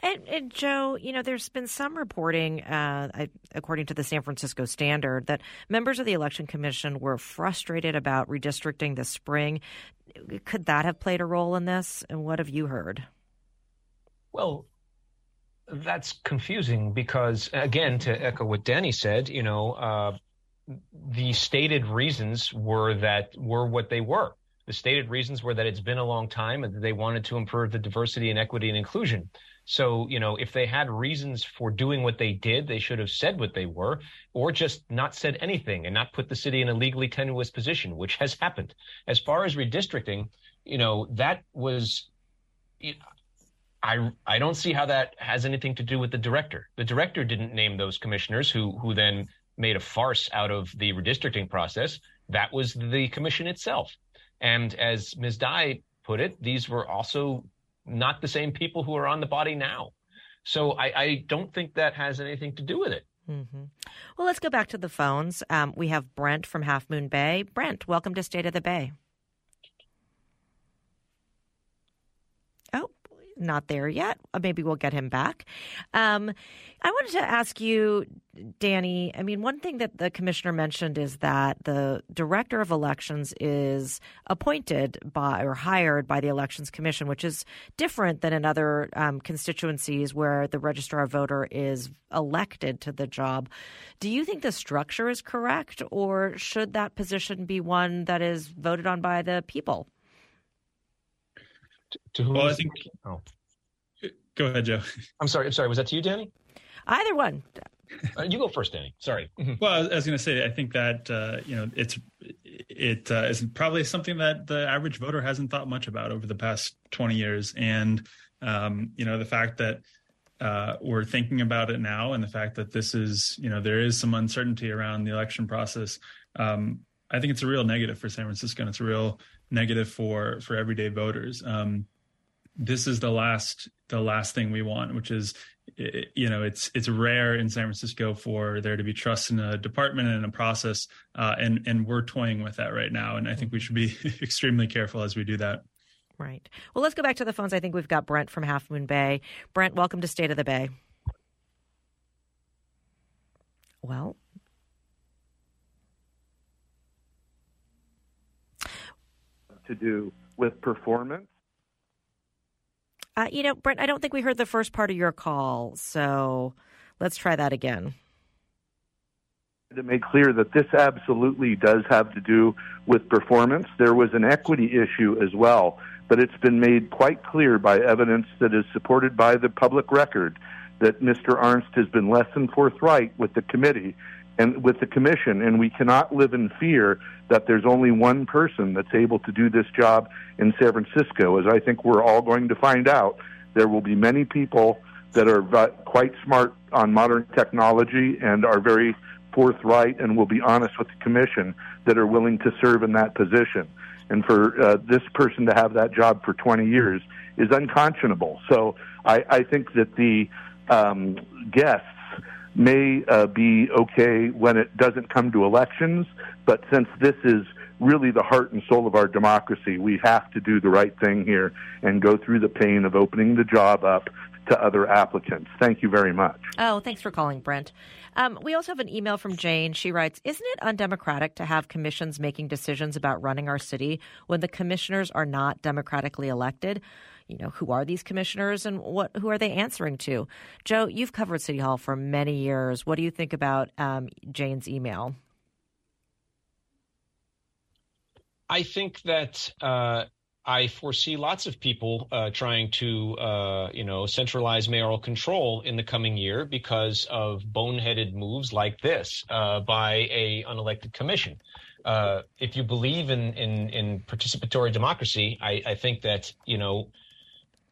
And, and, Joe, you know, there's been some reporting, uh, according to the San Francisco Standard, that members of the Election Commission were frustrated about redistricting this spring. Could that have played a role in this? And what have you heard? Well, that's confusing because, again, to echo what Danny said, you know, uh, the stated reasons were that were what they were. The stated reasons were that it's been a long time and that they wanted to improve the diversity and equity and inclusion. So, you know, if they had reasons for doing what they did, they should have said what they were, or just not said anything and not put the city in a legally tenuous position, which has happened. As far as redistricting, you know, that was. I I don't see how that has anything to do with the director. The director didn't name those commissioners who who then made a farce out of the redistricting process. That was the commission itself. And as Ms. Dai put it, these were also not the same people who are on the body now. So I, I don't think that has anything to do with it. Mm-hmm. Well, let's go back to the phones. Um, we have Brent from Half Moon Bay. Brent, welcome to State of the Bay. Not there yet. Uh, maybe we'll get him back. Um, I wanted to ask you, Danny. I mean, one thing that the commissioner mentioned is that the director of elections is appointed by or hired by the elections commission, which is different than in other um, constituencies where the registrar voter is elected to the job. Do you think the structure is correct, or should that position be one that is voted on by the people? To whom? Well, I think. Oh. Go ahead, Joe. I'm sorry. I'm sorry. Was that to you, Danny? Either one. Uh, you go first, Danny. Sorry. well, I was going to say, I think that uh, you know it's it uh, is probably something that the average voter hasn't thought much about over the past twenty years, and um, you know the fact that uh, we're thinking about it now, and the fact that this is you know there is some uncertainty around the election process. Um, I think it's a real negative for San Francisco, and it's a real negative for for everyday voters. Um, this is the last the last thing we want, which is you know it's it's rare in San Francisco for there to be trust in a department and a process, uh, and and we're toying with that right now, and I think we should be extremely careful as we do that. Right. Well, let's go back to the phones. I think we've got Brent from Half Moon Bay. Brent, welcome to State of the Bay. Well, to do with performance uh, you know, Brent, I don't think we heard the first part of your call, so let's try that again. To make clear that this absolutely does have to do with performance, there was an equity issue as well, but it's been made quite clear by evidence that is supported by the public record that Mr. Arntz has been less than forthright with the committee and with the commission, and we cannot live in fear that there's only one person that's able to do this job in San Francisco. As I think we're all going to find out, there will be many people that are quite smart on modern technology and are very forthright and will be honest with the commission that are willing to serve in that position. And for uh, this person to have that job for 20 years is unconscionable. So I, I think that the um, guests may uh, be okay when it doesn't come to elections, but since this is really the heart and soul of our democracy, we have to do the right thing here and go through the pain of opening the job up to other applicants. Thank you very much. Oh, thanks for calling, Brent. Um, we also have an email from Jane. She writes Isn't it undemocratic to have commissions making decisions about running our city when the commissioners are not democratically elected? You know, who are these commissioners and what who are they answering to? Joe, you've covered City Hall for many years. What do you think about um, Jane's email? I think that uh, I foresee lots of people uh, trying to, uh, you know, centralize mayoral control in the coming year because of boneheaded moves like this uh, by a unelected commission. Uh, if you believe in, in, in participatory democracy, I, I think that you know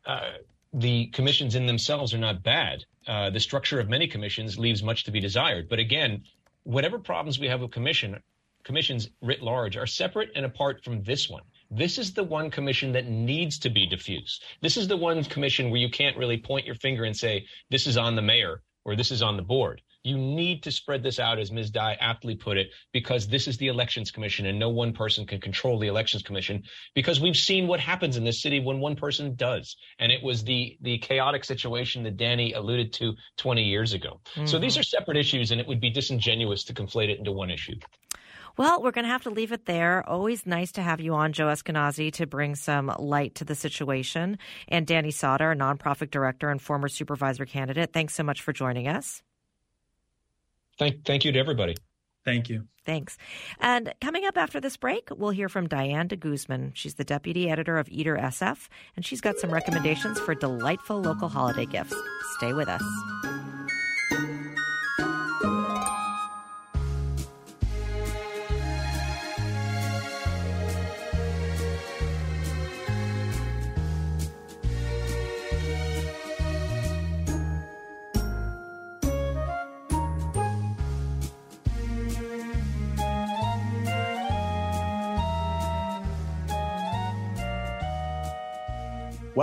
uh, the commissions in themselves are not bad. Uh, the structure of many commissions leaves much to be desired. But again, whatever problems we have with commission commissions writ large are separate and apart from this one. This is the one commission that needs to be diffused. This is the one commission where you can't really point your finger and say, this is on the mayor or this is on the board. You need to spread this out, as Ms. Dai aptly put it, because this is the Elections Commission and no one person can control the Elections Commission because we've seen what happens in this city when one person does. And it was the, the chaotic situation that Danny alluded to 20 years ago. Mm-hmm. So these are separate issues, and it would be disingenuous to conflate it into one issue. Well, we're going to have to leave it there. Always nice to have you on, Joe Eskenazi, to bring some light to the situation. And Danny Sauter, a nonprofit director and former supervisor candidate. Thanks so much for joining us. Thank, thank you to everybody. Thank you. Thanks. And coming up after this break, we'll hear from Diane de Guzman. She's the deputy editor of Eater SF, and she's got some recommendations for delightful local holiday gifts. Stay with us.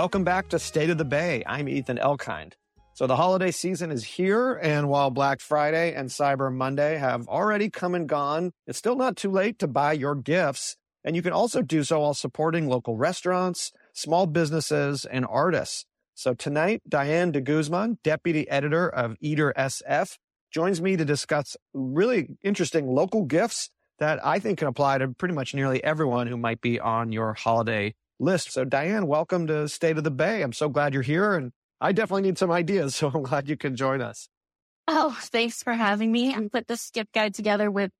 Welcome back to State of the Bay. I'm Ethan Elkind. So the holiday season is here, and while Black Friday and Cyber Monday have already come and gone, it's still not too late to buy your gifts. And you can also do so while supporting local restaurants, small businesses, and artists. So tonight, Diane de Guzman, deputy editor of Eater SF, joins me to discuss really interesting local gifts that I think can apply to pretty much nearly everyone who might be on your holiday list. So, Diane, welcome to State of the Bay. I'm so glad you're here, and I definitely need some ideas. So, I'm glad you can join us. Oh, thanks for having me. I put this gift guide together with,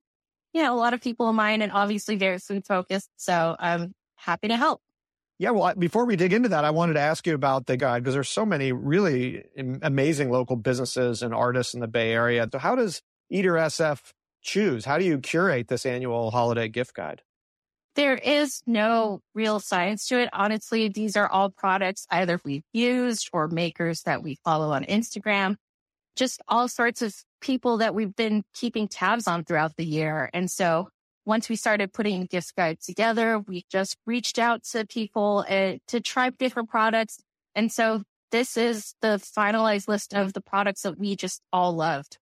you know, a lot of people in mine and obviously very food focused. So, I'm happy to help. Yeah, well, before we dig into that, I wanted to ask you about the guide because there's so many really amazing local businesses and artists in the Bay Area. So, how does Eater SF choose? How do you curate this annual holiday gift guide? There is no real science to it. Honestly, these are all products either we've used or makers that we follow on Instagram, just all sorts of people that we've been keeping tabs on throughout the year. And so once we started putting gift guides together, we just reached out to people uh, to try different products. And so this is the finalized list of the products that we just all loved.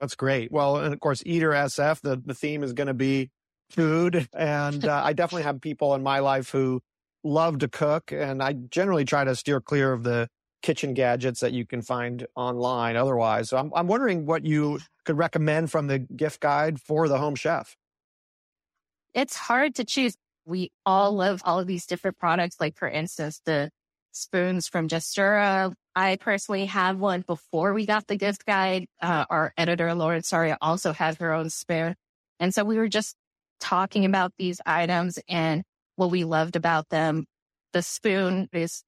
That's great. Well, and of course, Eater SF, the, the theme is going to be food. And uh, I definitely have people in my life who love to cook. And I generally try to steer clear of the kitchen gadgets that you can find online otherwise. So I'm, I'm wondering what you could recommend from the gift guide for the home chef. It's hard to choose. We all love all of these different products. Like, for instance, the spoons from Gestura. I personally have one before we got the gift guide. Uh, our editor, Lauren Saria, also has her own spoon. And so we were just talking about these items and what we loved about them. The spoon is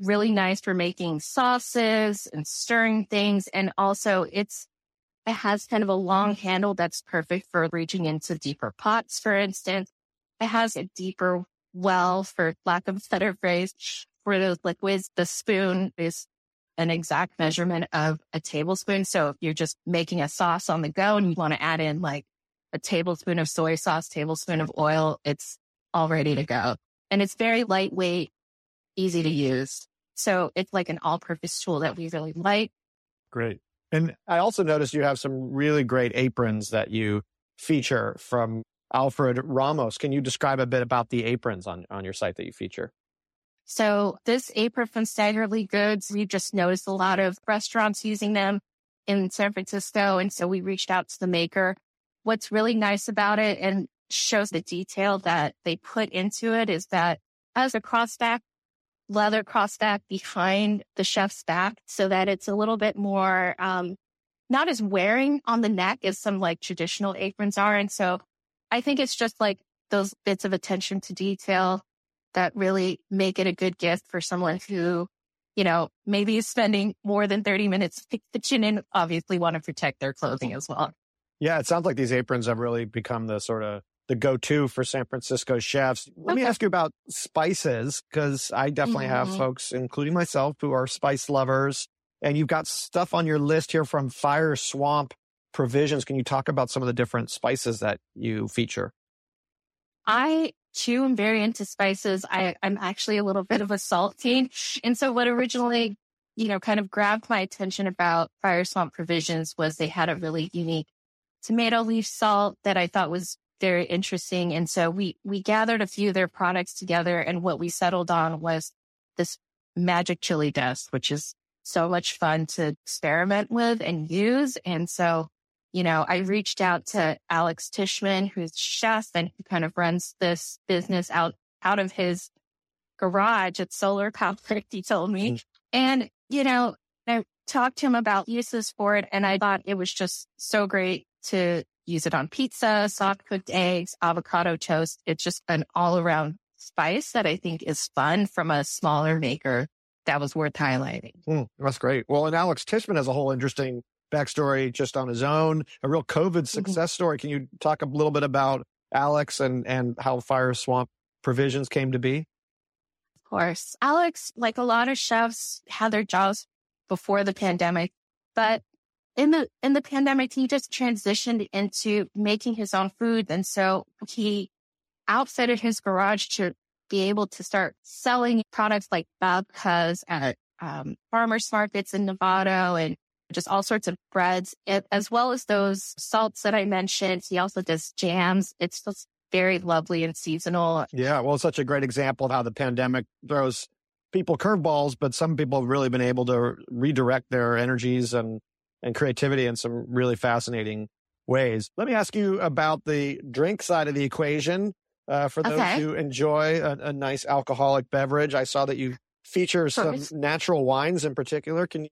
really nice for making sauces and stirring things. And also it's, it has kind of a long handle that's perfect for reaching into deeper pots, for instance. It has a deeper well, for lack of a better phrase, for those liquids. The spoon is an exact measurement of a tablespoon. So if you're just making a sauce on the go and you want to add in like a tablespoon of soy sauce, tablespoon of oil. It's all ready to go. And it's very lightweight, easy to use. So it's like an all purpose tool that we really like. Great. And I also noticed you have some really great aprons that you feature from Alfred Ramos. Can you describe a bit about the aprons on, on your site that you feature? So this apron from Staggerly Goods, we just noticed a lot of restaurants using them in San Francisco. And so we reached out to the maker what's really nice about it and shows the detail that they put into it is that as a crossback, leather crossback behind the chef's back so that it's a little bit more, um, not as wearing on the neck as some like traditional aprons are. And so I think it's just like those bits of attention to detail that really make it a good gift for someone who, you know, maybe is spending more than 30 minutes in the kitchen and obviously want to protect their clothing as well. Yeah, it sounds like these aprons have really become the sort of the go-to for San Francisco chefs. Let okay. me ask you about spices because I definitely mm-hmm. have folks, including myself, who are spice lovers. And you've got stuff on your list here from Fire Swamp Provisions. Can you talk about some of the different spices that you feature? I too am very into spices. I, I'm actually a little bit of a salt teen. And so what originally, you know, kind of grabbed my attention about Fire Swamp Provisions was they had a really unique tomato leaf salt that I thought was very interesting. And so we, we gathered a few of their products together and what we settled on was this magic chili dust, which is so much fun to experiment with and use. And so, you know, I reached out to Alex Tishman, who's chef and who kind of runs this business out, out of his garage at Solar Power, he told me. Mm. And, you know, I talked to him about uses for it and I thought it was just so great to use it on pizza, soft cooked eggs, avocado toast. It's just an all around spice that I think is fun from a smaller maker that was worth highlighting. Mm, that's great. Well, and Alex Tishman has a whole interesting backstory just on his own, a real COVID mm-hmm. success mm-hmm. story. Can you talk a little bit about Alex and, and how Fire Swamp Provisions came to be? Of course. Alex, like a lot of chefs, had their jobs before the pandemic, but in the in the pandemic, he just transitioned into making his own food, and so he outfitted his garage to be able to start selling products like babkas at um, farmers markets in Nevada and just all sorts of breads, as well as those salts that I mentioned. He also does jams. It's just very lovely and seasonal. Yeah, well, such a great example of how the pandemic throws people curveballs, but some people have really been able to redirect their energies and and creativity in some really fascinating ways. Let me ask you about the drink side of the equation. Uh, for those okay. who enjoy a, a, nice alcoholic beverage, I saw that you feature some natural wines in particular. Can you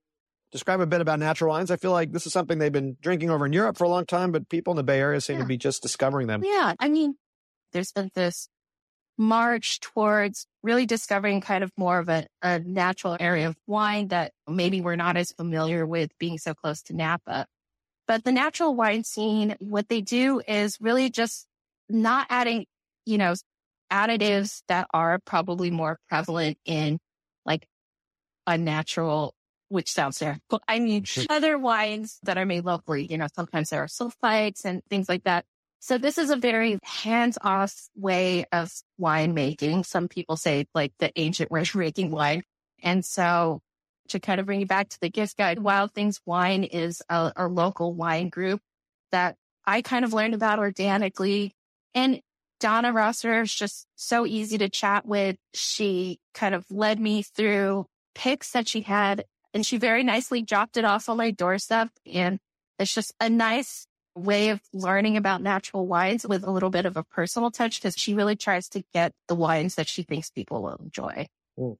describe a bit about natural wines? I feel like this is something they've been drinking over in Europe for a long time, but people in the Bay Area seem yeah. to be just discovering them. Yeah. I mean, there's been this march towards really discovering kind of more of a, a natural area of wine that maybe we're not as familiar with being so close to Napa. But the natural wine scene, what they do is really just not adding, you know, additives that are probably more prevalent in like unnatural, which sounds terrible. I mean, other wines that are made locally, you know, sometimes there are sulfites and things like that. So this is a very hands off way of wine making. Some people say like the ancient of making wine. And so to kind of bring you back to the gift guide, Wild Things Wine is a, a local wine group that I kind of learned about organically. And Donna Rosser is just so easy to chat with. She kind of led me through picks that she had and she very nicely dropped it off on my doorstep. And it's just a nice way of learning about natural wines with a little bit of a personal touch because she really tries to get the wines that she thinks people will enjoy. Mm.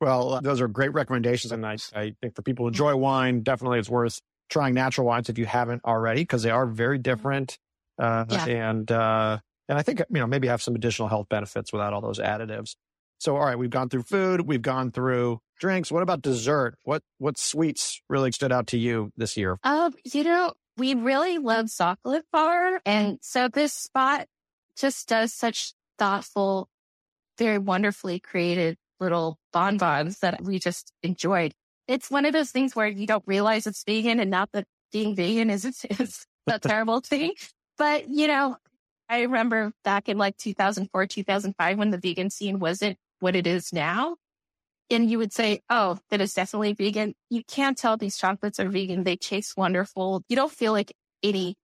Well, uh, those are great recommendations. And I, I think for people who enjoy wine, definitely it's worth trying natural wines if you haven't already because they are very different. Uh, yeah. And, uh, and I think, you know, maybe have some additional health benefits without all those additives. So, all right, we've gone through food, we've gone through drinks. What about dessert? What what sweets really stood out to you this year? Um, you know, we really love Sokolic Bar. And so this spot just does such thoughtful, very wonderfully created little bonbons that we just enjoyed. It's one of those things where you don't realize it's vegan and not that being vegan is, is a terrible thing. But, you know, I remember back in like 2004, 2005, when the vegan scene wasn't what it is now and you would say, oh, that is definitely vegan. You can't tell these chocolates are vegan. They taste wonderful. You don't feel like anything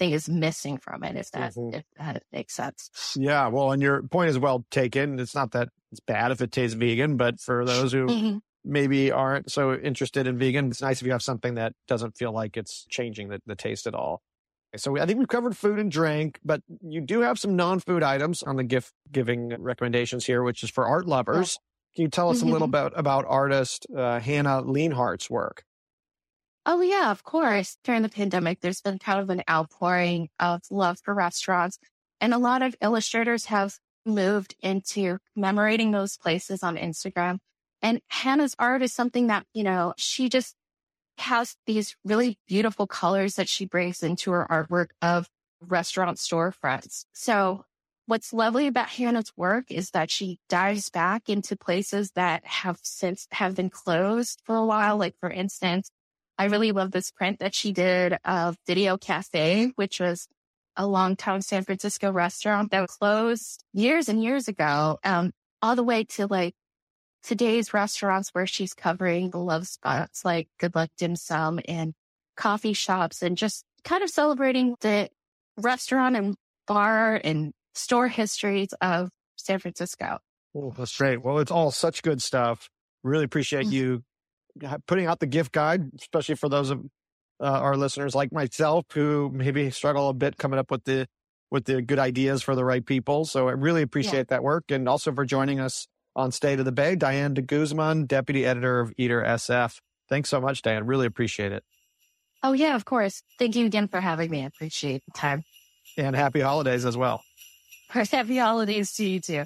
is missing from it, if that, mm-hmm. if that makes sense. Yeah. Well, and your point is well taken. It's not that it's bad if it tastes vegan, but for those who mm-hmm. maybe aren't so interested in vegan, it's nice if you have something that doesn't feel like it's changing the, the taste at all. So I think we've covered food and drink, but you do have some non-food items on the gift giving recommendations here, which is for art lovers. Can you tell us mm-hmm. a little mm-hmm. bit about artist uh, Hannah Leanhart's work? Oh, yeah, of course. During the pandemic, there's been kind of an outpouring of love for restaurants. And a lot of illustrators have moved into commemorating those places on Instagram. And Hannah's art is something that, you know, she just has these really beautiful colors that she brings into her artwork of restaurant storefronts. So What's lovely about Hannah's work is that she dives back into places that have since have been closed for a while. Like for instance, I really love this print that she did of Video Cafe, which was a longtime San Francisco restaurant that closed years and years ago, um, all the way to like today's restaurants where she's covering the love spots like Good Luck Dim Sum and coffee shops and just kind of celebrating the restaurant and bar and store histories of San Francisco. Oh, that's great. Well, it's all such good stuff. Really appreciate mm-hmm. you putting out the gift guide, especially for those of uh, our listeners like myself who maybe struggle a bit coming up with the with the good ideas for the right people. So I really appreciate yeah. that work, and also for joining us on State of the Bay, Diane de Guzman, deputy editor of Eater SF. Thanks so much, Diane. Really appreciate it. Oh yeah, of course. Thank you again for having me. I appreciate the time. And happy holidays as well. Happy holidays to you too.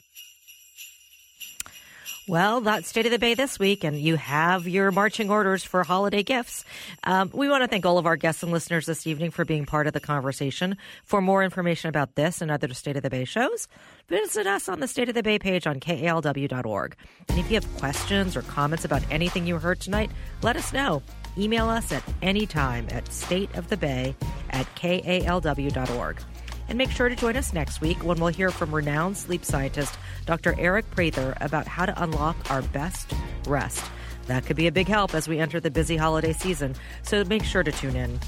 Well, that's State of the Bay this week, and you have your marching orders for holiday gifts. Um, we want to thank all of our guests and listeners this evening for being part of the conversation. For more information about this and other State of the Bay shows, visit us on the State of the Bay page on kalw.org. And if you have questions or comments about anything you heard tonight, let us know. Email us at any time at stateofthebay at kalw.org. And make sure to join us next week when we'll hear from renowned sleep scientist Dr. Aric Prather about how to unlock our best rest. That could be a big help as we enter the busy holiday season, so make sure to tune in.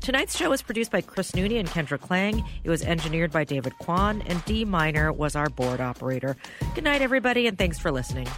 Tonight's show was produced by Chris Nooney and Kendra Klang. It was engineered by David Kwan, and D Minor was our board operator. Good night, everybody, and thanks for listening.